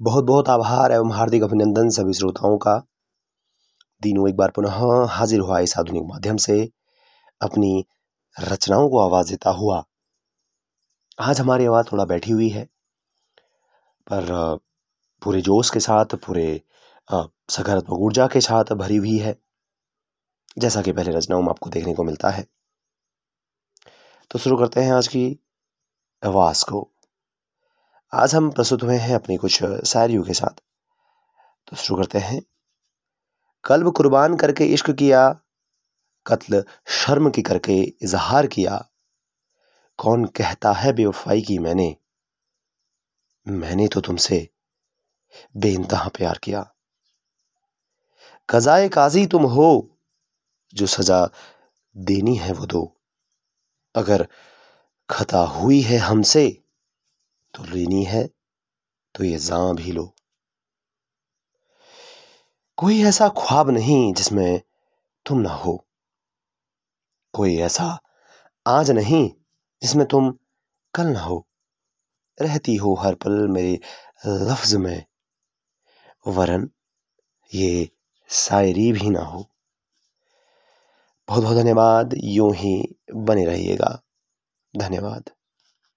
बहुत बहुत आभार एवं हार्दिक अभिनंदन सभी श्रोताओं का। दिनों एक बार पुनः हाजिर हुआ इस आधुनिक माध्यम से अपनी रचनाओं को आवाज़ देता हुआ। आज हमारी आवाज़ थोड़ा बैठी हुई है, पर, पूरे जोश के साथ, पूरे सकारात्मक ऊर्जा के साथ भरी हुई है, जैसा कि पहले रचनाओं में आपको देखने को मिलता है। तो शुरू करते हैं आज की आवाज़ को। आज हम प्रस्तुत हुए हैं अपनी कुछ शायरियों के साथ। तो शुरू करते हैं। कल्ब कुर्बान करके इश्क किया, कत्ल शर्म की करके इजहार किया। कौन कहता है बेवफाई की मैंने? मैंने तो तुमसे बेइंतहा प्यार किया। कजाए काजी तुम हो, जो सजा देनी है वो दो। अगर खता हुई है हमसे तो लेनी है तो ये जां भी लो। कोई ऐसा ख्वाब नहीं जिसमें तुम ना हो। कोई ऐसा आज नहीं जिसमें तुम कल ना हो। रहती हो हर पल मेरे लफ्ज में, वरन ये शायरी भी ना हो। बहुत बहुत धन्यवाद, यूँ ही बने रहिएगा। धन्यवाद।